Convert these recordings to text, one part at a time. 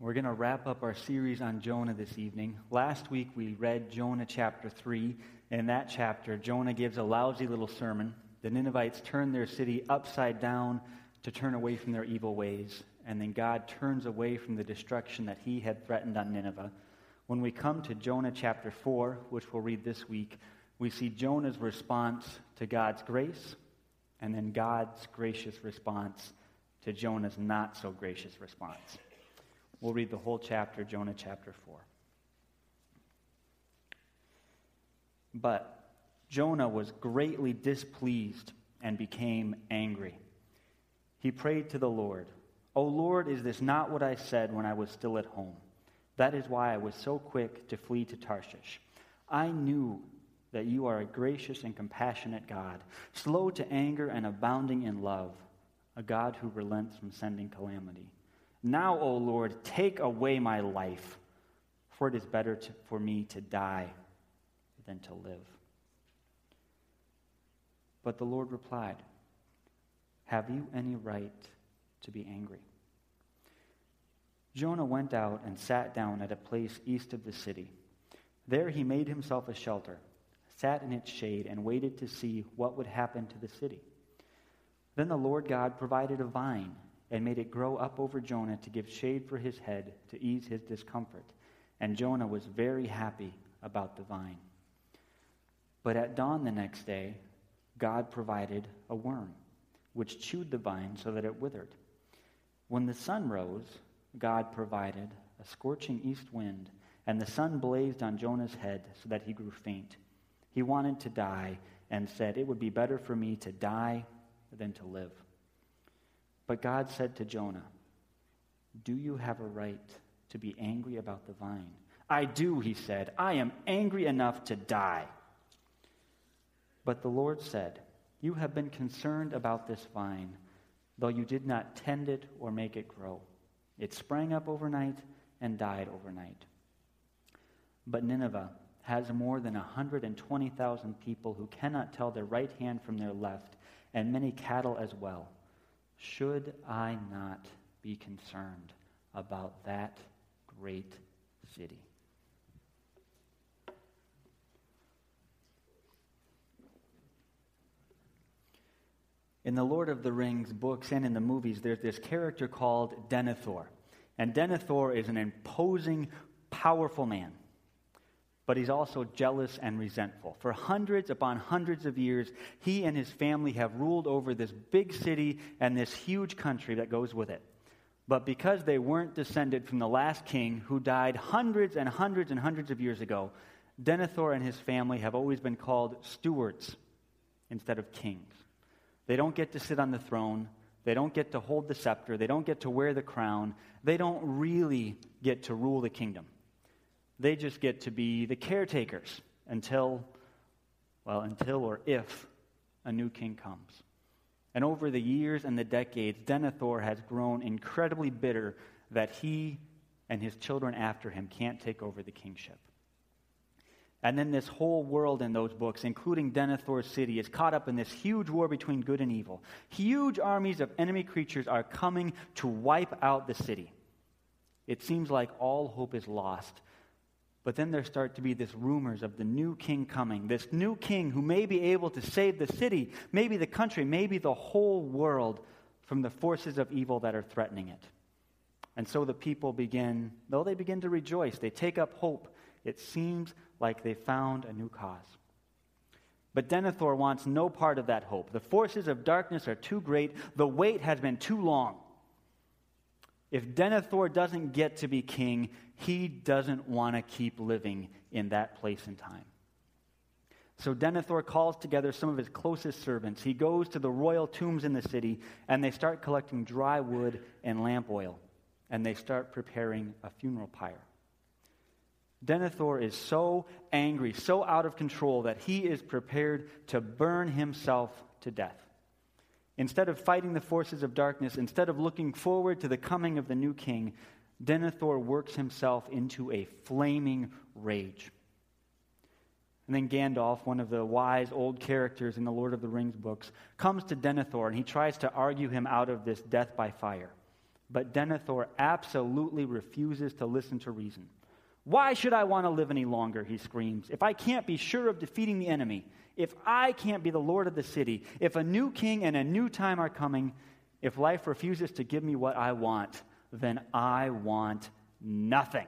We're going to wrap up our series on Jonah this evening. Last week we read Jonah chapter 3. In that chapter, Jonah gives a lousy little sermon. The Ninevites turn their city upside down to turn away from their evil ways. And then God turns away from the destruction that he had threatened on Nineveh. When we come to Jonah chapter 4, which we'll read this week, we see Jonah's response to God's grace and then God's gracious response to Jonah's not so gracious response. We'll read the whole chapter, Jonah chapter 4. But Jonah was greatly displeased and became angry. He prayed to the Lord, O Lord, is this not what I said when I was still at home? That is why I was so quick to flee to Tarshish. I knew that you are a gracious and compassionate God, slow to anger and abounding in love, a God who relents from sending calamity. Now, O Lord, take away my life, for it is better to, for me to die than to live. But the Lord replied, Have you any right to be angry? Jonah went out and sat down at a place east of the city. There he made himself a shelter, sat in its shade, and waited to see what would happen to the city. Then the Lord God provided a vine and made it grow up over Jonah to give shade for his head to ease his discomfort. And Jonah was very happy about the vine. But at dawn the next day, God provided a worm, which chewed the vine so that it withered. When the sun rose, God provided a scorching east wind, and the sun blazed on Jonah's head so that he grew faint. He wanted to die and said, It would be better for me to die than to live. But God said to Jonah, Do you have a right to be angry about the vine? I do, he said. I am angry enough to die. But the Lord said, You have been concerned about this vine, though you did not tend it or make it grow. It sprang up overnight and died overnight. But Nineveh has more than 120,000 people who cannot tell their right hand from their left, and many cattle as well. Should I not be concerned about that great city? In the Lord of the Rings books and in the movies, there's this character called Denethor. And Denethor is an imposing, powerful man but he's also jealous and resentful. For hundreds upon hundreds of years, he and his family have ruled over this big city and this huge country that goes with it. But because they weren't descended from the last king who died hundreds and hundreds and hundreds of years ago, Denethor and his family have always been called stewards instead of kings. They don't get to sit on the throne. They don't get to hold the scepter. They don't get to wear the crown. They don't really get to rule the kingdom. They just get to be the caretakers until, well, until or if a new king comes. And over the years and the decades, Denethor has grown incredibly bitter that he and his children after him can't take over the kingship. And then this whole world in those books, including Denethor's city, is caught up in this huge war between good and evil. Huge armies of enemy creatures are coming to wipe out the city. It seems like all hope is lost but then there start to be this rumors of the new king coming, this new king who may be able to save the city, maybe the country, maybe the whole world from the forces of evil that are threatening it. And so the people begin, though they begin to rejoice, they take up hope. It seems like they found a new cause. But Denethor wants no part of that hope. The forces of darkness are too great, the wait has been too long. If Denethor doesn't get to be king, he doesn't want to keep living in that place and time. So Denethor calls together some of his closest servants. He goes to the royal tombs in the city, and they start collecting dry wood and lamp oil, and they start preparing a funeral pyre. Denethor is so angry, so out of control, that he is prepared to burn himself to death. Instead of fighting the forces of darkness, instead of looking forward to the coming of the new king, Denethor works himself into a flaming rage. And then Gandalf, one of the wise old characters in the Lord of the Rings books, comes to Denethor and he tries to argue him out of this death by fire. But Denethor absolutely refuses to listen to reason. Why should I want to live any longer? He screams. If I can't be sure of defeating the enemy, if I can't be the Lord of the city, if a new king and a new time are coming, if life refuses to give me what I want, then I want nothing.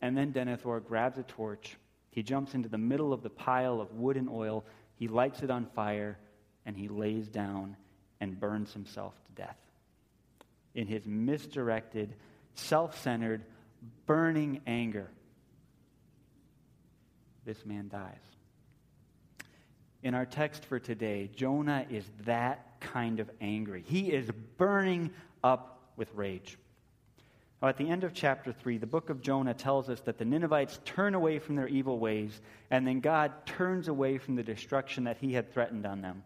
And then Denethor grabs a torch. He jumps into the middle of the pile of wood and oil. He lights it on fire, and he lays down and burns himself to death. In his misdirected, self centered, burning anger, this man dies. In our text for today, Jonah is that kind of angry. He is burning up with rage. Now, at the end of chapter 3, the book of Jonah tells us that the Ninevites turn away from their evil ways, and then God turns away from the destruction that he had threatened on them.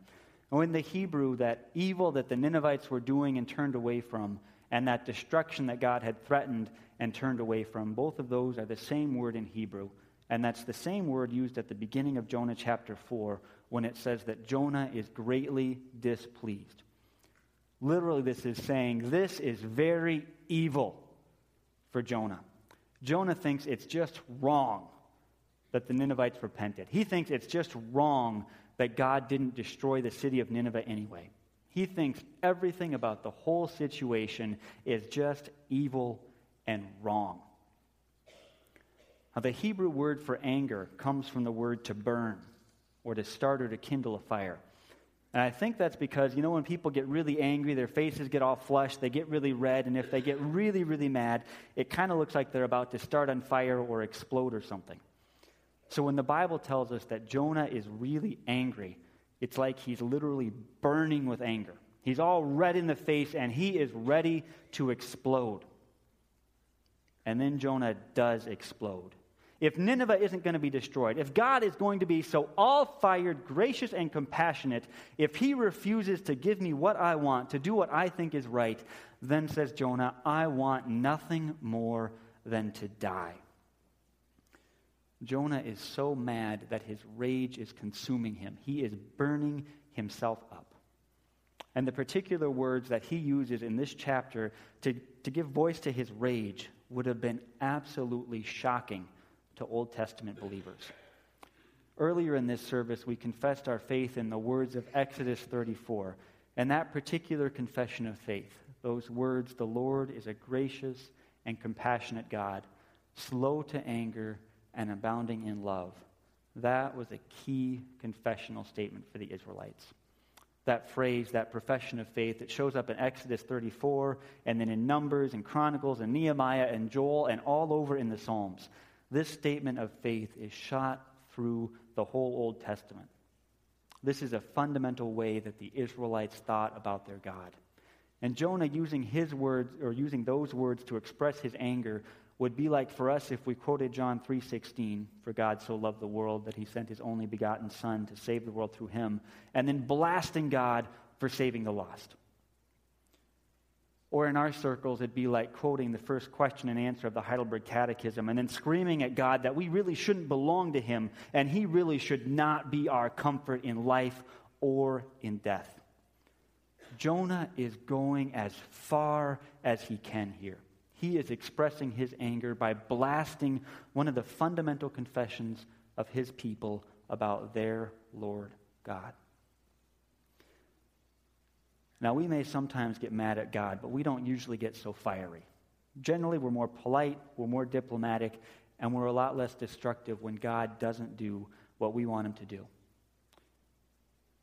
And in the Hebrew, that evil that the Ninevites were doing and turned away from, and that destruction that God had threatened and turned away from, both of those are the same word in Hebrew. And that's the same word used at the beginning of Jonah chapter 4 when it says that Jonah is greatly displeased. Literally, this is saying this is very evil for Jonah. Jonah thinks it's just wrong that the Ninevites repented. He thinks it's just wrong that God didn't destroy the city of Nineveh anyway. He thinks everything about the whole situation is just evil and wrong. Now, the Hebrew word for anger comes from the word to burn or to start or to kindle a fire. And I think that's because, you know, when people get really angry, their faces get all flushed, they get really red, and if they get really, really mad, it kind of looks like they're about to start on fire or explode or something. So when the Bible tells us that Jonah is really angry, it's like he's literally burning with anger. He's all red in the face and he is ready to explode. And then Jonah does explode if Nineveh isn't going to be destroyed, if God is going to be so all fired, gracious, and compassionate, if he refuses to give me what I want, to do what I think is right, then says Jonah, I want nothing more than to die. Jonah is so mad that his rage is consuming him. He is burning himself up. And the particular words that he uses in this chapter to, to give voice to his rage would have been absolutely shocking to Old Testament believers. Earlier in this service, we confessed our faith in the words of Exodus 34. And that particular confession of faith, those words, the Lord is a gracious and compassionate God, slow to anger and abounding in love. That was a key confessional statement for the Israelites. That phrase, that profession of faith, that shows up in Exodus 34 and then in Numbers and Chronicles and Nehemiah and Joel and all over in the Psalms. This statement of faith is shot through the whole Old Testament. This is a fundamental way that the Israelites thought about their God. And Jonah using his words or using those words to express his anger would be like for us if we quoted John 3:16, for God so loved the world that he sent his only begotten son to save the world through him, and then blasting God for saving the lost. Or in our circles, it'd be like quoting the first question and answer of the Heidelberg Catechism and then screaming at God that we really shouldn't belong to Him and He really should not be our comfort in life or in death. Jonah is going as far as he can here. He is expressing his anger by blasting one of the fundamental confessions of his people about their Lord God. Now, we may sometimes get mad at God, but we don't usually get so fiery. Generally, we're more polite, we're more diplomatic, and we're a lot less destructive when God doesn't do what we want him to do.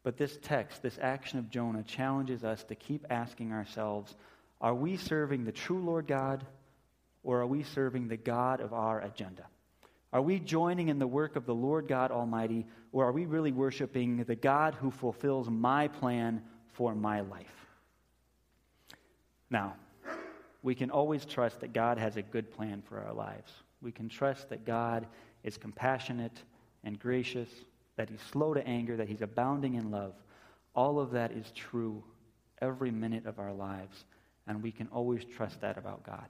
But this text, this action of Jonah, challenges us to keep asking ourselves are we serving the true Lord God, or are we serving the God of our agenda? Are we joining in the work of the Lord God Almighty, or are we really worshiping the God who fulfills my plan for my life. Now, we can always trust that God has a good plan for our lives. We can trust that God is compassionate and gracious, that He's slow to anger, that He's abounding in love. All of that is true every minute of our lives, and we can always trust that about God.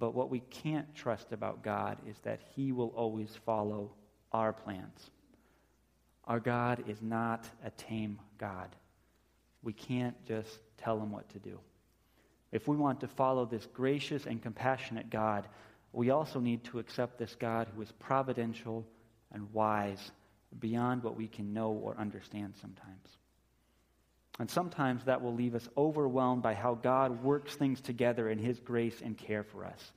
But what we can't trust about God is that He will always follow our plans. Our God is not a tame God. we can't just tell him what to do. If we want to follow this gracious and compassionate God, we also need to accept this God who is providential and wise beyond what we can know or understand sometimes. And sometimes that will leave us overwhelmed by how God works things together in His grace and care for us.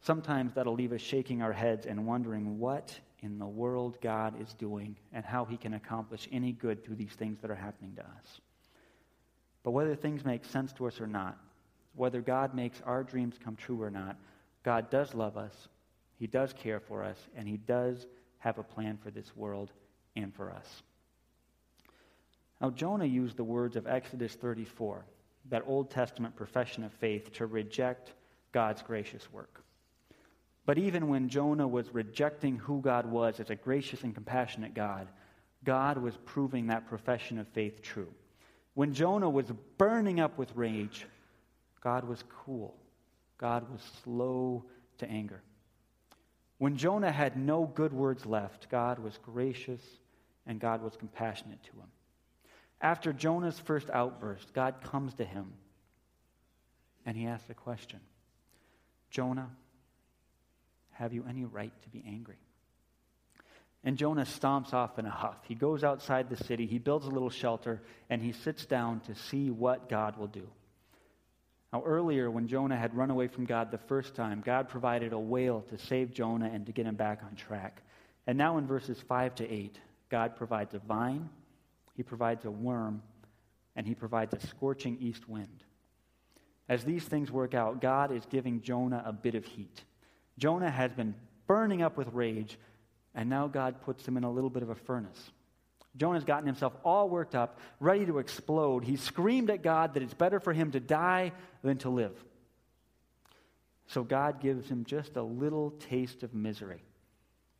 Sometimes that'll leave us shaking our heads and wondering what in the world God is doing and how He can accomplish any good through these things that are happening to us. But whether things make sense to us or not, whether God makes our dreams come true or not, God does love us, He does care for us, and He does have a plan for this world and for us. Now, Jonah used the words of Exodus 34, that Old Testament profession of faith, to reject God's gracious work. But even when Jonah was rejecting who God was as a gracious and compassionate God, God was proving that profession of faith true. When Jonah was burning up with rage, God was cool. God was slow to anger. When Jonah had no good words left, God was gracious and God was compassionate to him. After Jonah's first outburst, God comes to him and he asks a question Jonah, have you any right to be angry? And Jonah stomps off in a huff. He goes outside the city, he builds a little shelter, and he sits down to see what God will do. Now, earlier, when Jonah had run away from God the first time, God provided a whale to save Jonah and to get him back on track. And now, in verses 5 to 8, God provides a vine he provides a worm, and he provides a scorching east wind. As these things work out, God is giving Jonah a bit of heat. Jonah has been burning up with rage, and now God puts him in a little bit of a furnace. Jonah's gotten himself all worked up, ready to explode. He screamed at God that it's better for him to die than to live. So God gives him just a little taste of misery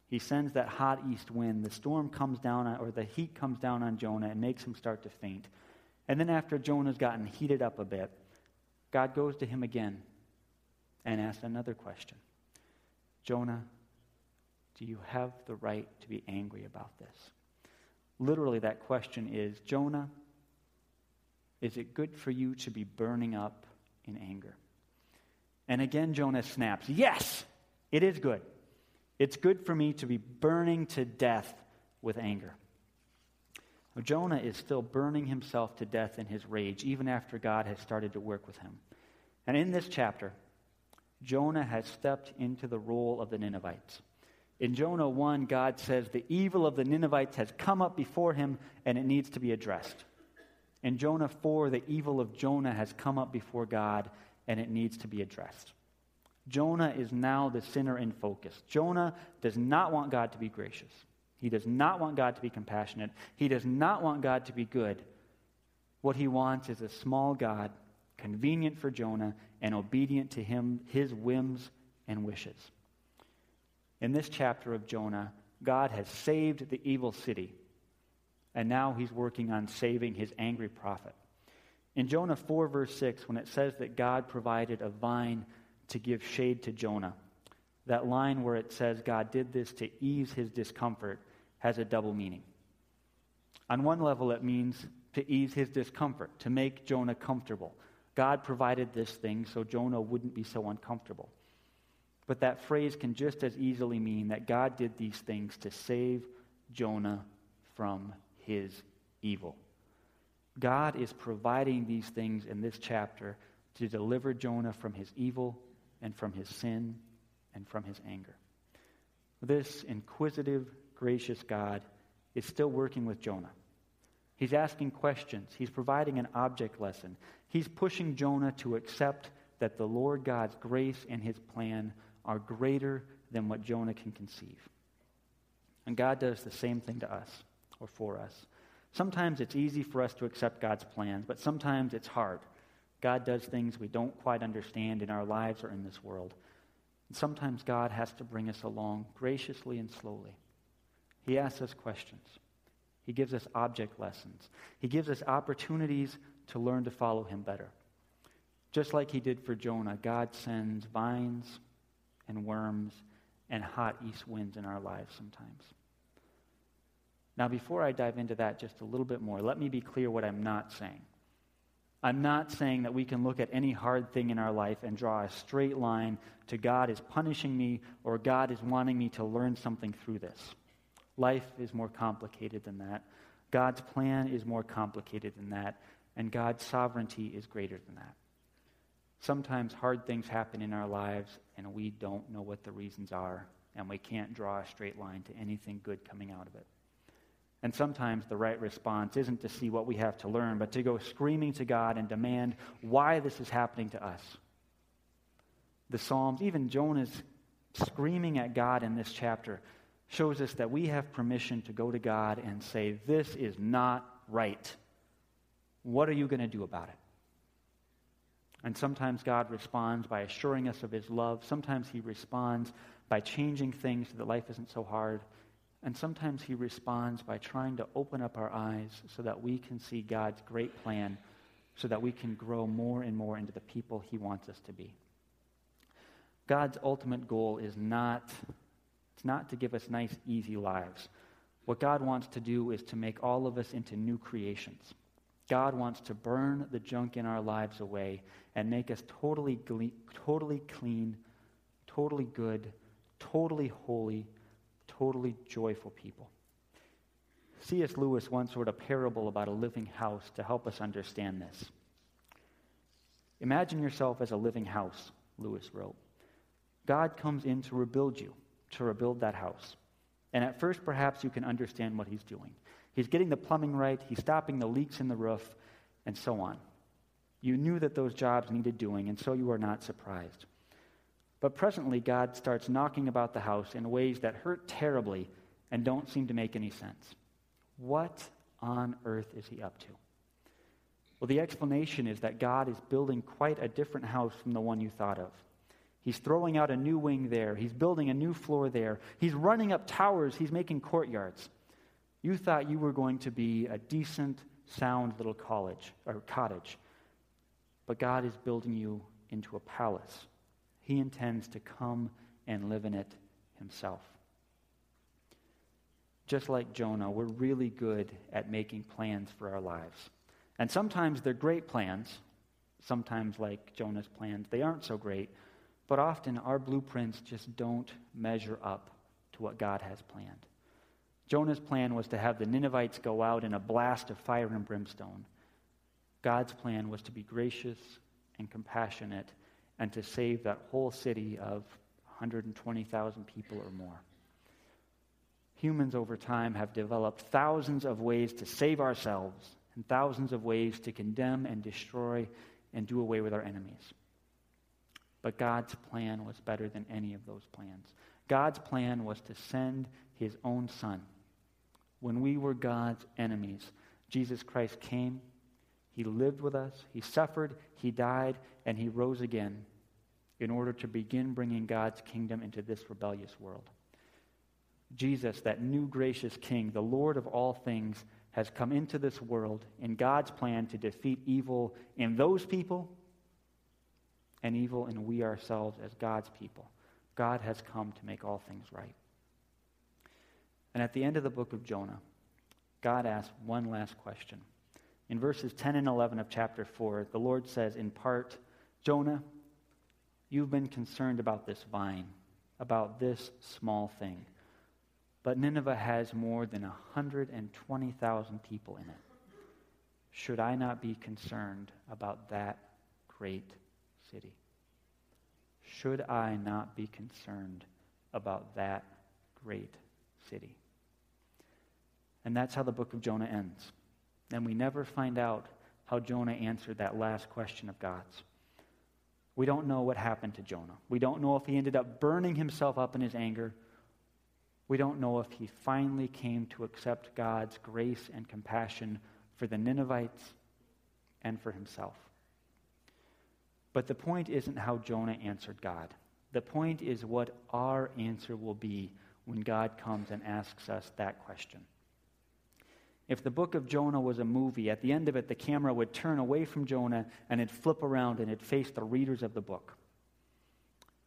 he sends that hot east wind. The storm comes down, or the heat comes down on Jonah and makes him start to faint. And then, after Jonah's gotten heated up a bit, God goes to him again and asks another question Jonah, do you have the right to be angry about this? Literally, that question is Jonah, is it good for you to be burning up in anger? And again, Jonah snaps, Yes, it is good. It's good for me to be burning to death with anger. Now, Jonah is still burning himself to death in his rage, even after God has started to work with him. And in this chapter, Jonah has stepped into the role of the Ninevites. In Jonah 1, God says the evil of the Ninevites has come up before him and it needs to be addressed. In Jonah 4, the evil of Jonah has come up before God and it needs to be addressed. Jonah is now the sinner in focus. Jonah does not want God to be gracious. He does not want God to be compassionate. He does not want God to be good. What he wants is a small God, convenient for Jonah and obedient to him, his whims and wishes. In this chapter of Jonah, God has saved the evil city, and now he's working on saving his angry prophet. In Jonah 4, verse 6, when it says that God provided a vine to give shade to Jonah. That line where it says God did this to ease his discomfort has a double meaning. On one level, it means to ease his discomfort, to make Jonah comfortable. God provided this thing so Jonah wouldn't be so uncomfortable. But that phrase can just as easily mean that God did these things to save Jonah from his evil. God is providing these things in this chapter to deliver Jonah from his evil and from his sin and from his anger. This inquisitive, gracious God is still working with Jonah. He's asking questions. He's providing an object lesson. He's pushing Jonah to accept that the Lord God's grace and his plan are greater than what Jonah can conceive. And God does the same thing to us or for us. Sometimes it's easy for us to accept God's plans, but sometimes it's hard. God does things we don't quite understand in our lives or in this world. And sometimes God has to bring us along graciously and slowly. He asks us questions. He gives us object lessons. He gives us opportunities to learn to follow him better. Just like he did for Jonah, God sends vines and worms and hot east winds in our lives sometimes. Now, before I dive into that just a little bit more, let me be clear what I'm not saying. I'm not saying that we can look at any hard thing in our life and draw a straight line to God is punishing me or God is wanting me to learn something through this. Life is more complicated than that. God's plan is more complicated than that. And God's sovereignty is greater than that. Sometimes hard things happen in our lives and we don't know what the reasons are, and we can't draw a straight line to anything good coming out of it. And sometimes the right response isn't to see what we have to learn, but to go screaming to God and demand why this is happening to us. The Psalms, even Jonah's screaming at God in this chapter, shows us that we have permission to go to God and say, This is not right. What are you going to do about it? And sometimes God responds by assuring us of his love. Sometimes he responds by changing things so that life isn't so hard. And sometimes he responds by trying to open up our eyes so that we can see God's great plan, so that we can grow more and more into the people he wants us to be. God's ultimate goal is not, it's not to give us nice, easy lives. What God wants to do is to make all of us into new creations. God wants to burn the junk in our lives away and make us totally, totally clean, totally good, totally holy, totally joyful people. C.S. Lewis once wrote a parable about a living house to help us understand this. Imagine yourself as a living house, Lewis wrote. God comes in to rebuild you, to rebuild that house. And at first, perhaps you can understand what he's doing. He's getting the plumbing right, he's stopping the leaks in the roof, and so on. You knew that those jobs needed doing, and so you are not surprised. But presently, God starts knocking about the house in ways that hurt terribly and don't seem to make any sense. What on earth is he up to? Well, the explanation is that God is building quite a different house from the one you thought of. He's throwing out a new wing there. He's building a new floor there. He's running up towers. He's making courtyards. You thought you were going to be a decent, sound little college or cottage. But God is building you into a palace. He intends to come and live in it himself. Just like Jonah, we're really good at making plans for our lives. And sometimes they're great plans. Sometimes, like Jonah's plans, they aren't so great. But often our blueprints just don't measure up to what God has planned. Jonah's plan was to have the Ninevites go out in a blast of fire and brimstone. God's plan was to be gracious and compassionate and to save that whole city of 120,000 people or more. Humans over time have developed thousands of ways to save ourselves and thousands of ways to condemn and destroy and do away with our enemies. But God's plan was better than any of those plans. God's plan was to send his own son when we were God's enemies, Jesus Christ came, He lived with us, He suffered, He died, and He rose again in order to begin bringing God's kingdom into this rebellious world. Jesus, that new gracious King, the Lord of all things, has come into this world in God's plan to defeat evil in those people and evil in we ourselves as God's people. God has come to make all things right. And at the end of the book of Jonah, God asks one last question. In verses 10 and 11 of chapter 4, the Lord says, in part, Jonah, you've been concerned about this vine, about this small thing. But Nineveh has more than 120,000 people in it. Should I not be concerned about that great city? Should I not be concerned about that great city. And that's how the book of Jonah ends. And we never find out how Jonah answered that last question of God's. We don't know what happened to Jonah. We don't know if he ended up burning himself up in his anger. We don't know if he finally came to accept God's grace and compassion for the Ninevites and for himself. But the point isn't how Jonah answered God. The point is what our answer will be when God comes and asks us that question. If the book of Jonah was a movie, at the end of it, the camera would turn away from Jonah and it'd flip around and it'd face the readers of the book.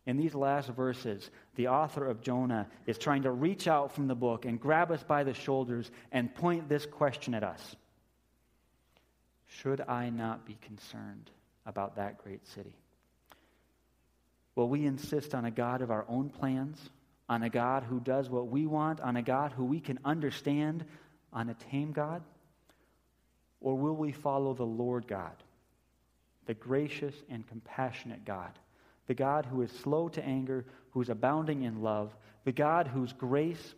In these last verses, the author of Jonah is trying to reach out from the book and grab us by the shoulders and point this question at us should I not be concerned about that great city? Will we insist on a God of our own plans, on a God who does what we want, on a God who we can understand, on a tame God? Or will we follow the Lord God, the gracious and compassionate God, the God who is slow to anger, who is abounding in love, the God whose grace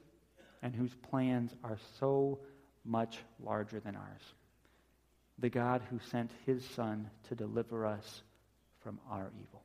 and whose plans are so much larger than ours? The God who sent his Son to deliver us from our evil.